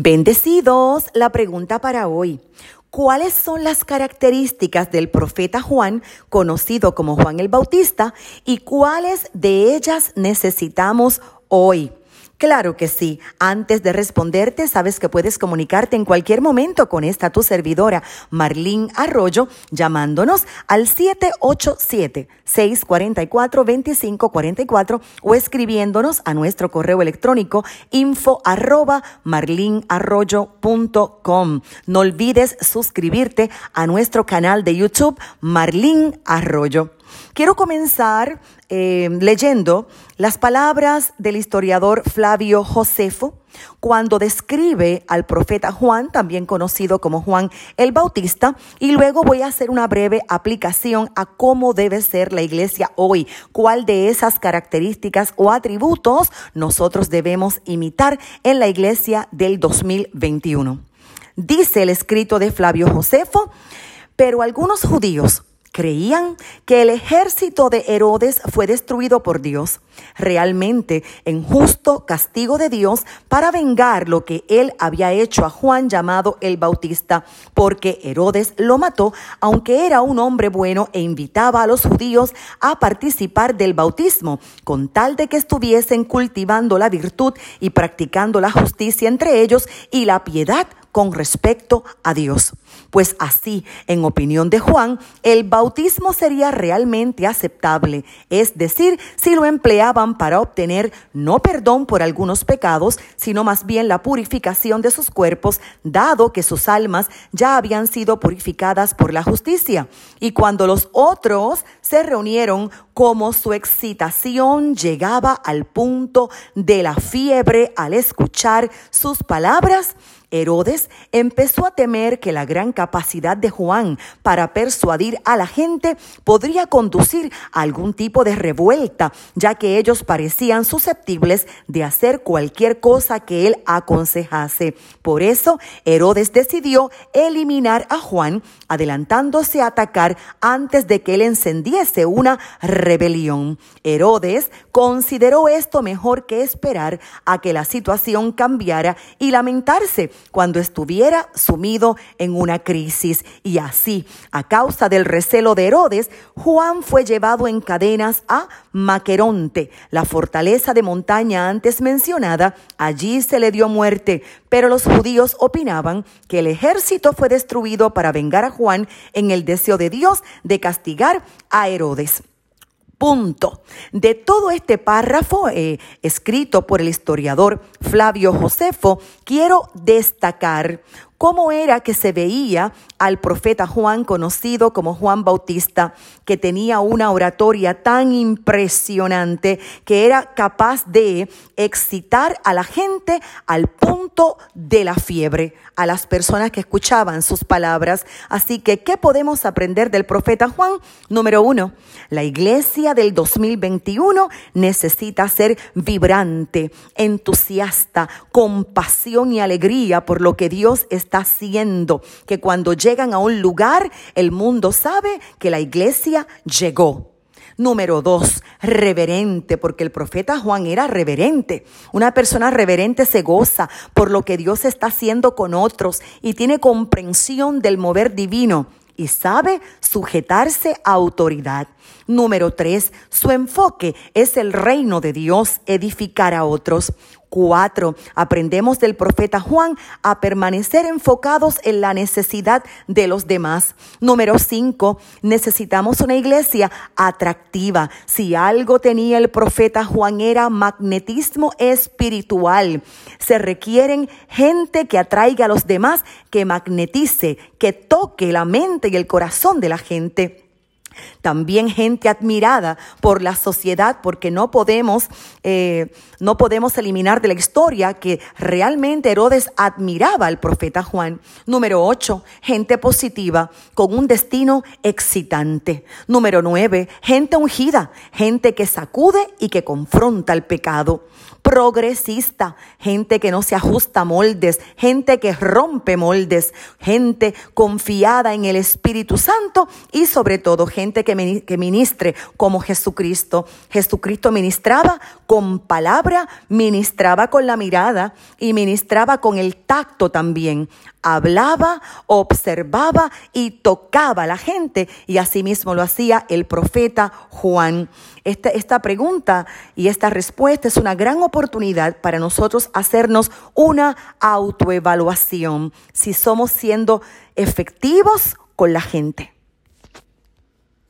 Bendecidos, la pregunta para hoy. ¿Cuáles son las características del profeta Juan, conocido como Juan el Bautista, y cuáles de ellas necesitamos hoy? Claro que sí. Antes de responderte, sabes que puedes comunicarte en cualquier momento con esta tu servidora, Marlín Arroyo, llamándonos al 787-644-2544 o escribiéndonos a nuestro correo electrónico info arroba marlinarroyo.com. No olvides suscribirte a nuestro canal de YouTube, Marlín Arroyo. Quiero comenzar eh, leyendo las palabras del historiador Flavio Josefo cuando describe al profeta Juan, también conocido como Juan el Bautista, y luego voy a hacer una breve aplicación a cómo debe ser la iglesia hoy, cuál de esas características o atributos nosotros debemos imitar en la iglesia del 2021. Dice el escrito de Flavio Josefo, pero algunos judíos Creían que el ejército de Herodes fue destruido por Dios, realmente en justo castigo de Dios para vengar lo que él había hecho a Juan llamado el Bautista, porque Herodes lo mató, aunque era un hombre bueno e invitaba a los judíos a participar del bautismo, con tal de que estuviesen cultivando la virtud y practicando la justicia entre ellos y la piedad con respecto a Dios. Pues así, en opinión de Juan, el bautismo sería realmente aceptable, es decir, si lo empleaban para obtener no perdón por algunos pecados, sino más bien la purificación de sus cuerpos, dado que sus almas ya habían sido purificadas por la justicia. Y cuando los otros se reunieron, como su excitación llegaba al punto de la fiebre al escuchar sus palabras, Herodes empezó a temer que la gran capacidad de Juan para persuadir a la gente podría conducir a algún tipo de revuelta, ya que ellos parecían susceptibles de hacer cualquier cosa que él aconsejase. Por eso Herodes decidió eliminar a Juan, adelantándose a atacar antes de que él encendiese una rebelión. Herodes consideró esto mejor que esperar a que la situación cambiara y lamentarse cuando estuviera sumido en una crisis. Y así, a causa del recelo de Herodes, Juan fue llevado en cadenas a Maqueronte, la fortaleza de montaña antes mencionada. Allí se le dio muerte, pero los judíos opinaban que el ejército fue destruido para vengar a Juan en el deseo de Dios de castigar a Herodes. Punto. De todo este párrafo eh, escrito por el historiador Flavio Josefo, quiero destacar cómo era que se veía al profeta Juan, conocido como Juan Bautista, que tenía una oratoria tan impresionante que era capaz de excitar a la gente al punto de la fiebre, a las personas que escuchaban sus palabras. Así que, ¿qué podemos aprender del profeta Juan? Número uno, la iglesia del 2021 necesita ser vibrante, entusiasta, con pasión y alegría por lo que Dios está está haciendo, que cuando llegan a un lugar, el mundo sabe que la iglesia llegó. Número dos, reverente, porque el profeta Juan era reverente. Una persona reverente se goza por lo que Dios está haciendo con otros y tiene comprensión del mover divino y sabe sujetarse a autoridad. Número tres, su enfoque es el reino de Dios, edificar a otros. Cuatro, aprendemos del profeta Juan a permanecer enfocados en la necesidad de los demás. Número cinco, necesitamos una iglesia atractiva. Si algo tenía el profeta Juan era magnetismo espiritual. Se requieren gente que atraiga a los demás, que magnetice, que toque la mente y el corazón de la gente. También gente admirada por la sociedad, porque no podemos, eh, no podemos eliminar de la historia que realmente Herodes admiraba al profeta Juan. Número ocho, gente positiva con un destino excitante. Número nueve, gente ungida, gente que sacude y que confronta el pecado progresista, gente que no se ajusta a moldes, gente que rompe moldes, gente confiada en el Espíritu Santo y sobre todo gente que, que ministre como Jesucristo. Jesucristo ministraba con palabra, ministraba con la mirada y ministraba con el tacto también. Hablaba, observaba y tocaba a la gente y asimismo lo hacía el profeta Juan. Esta, esta pregunta y esta respuesta es una gran oportunidad para nosotros hacernos una autoevaluación si somos siendo efectivos con la gente.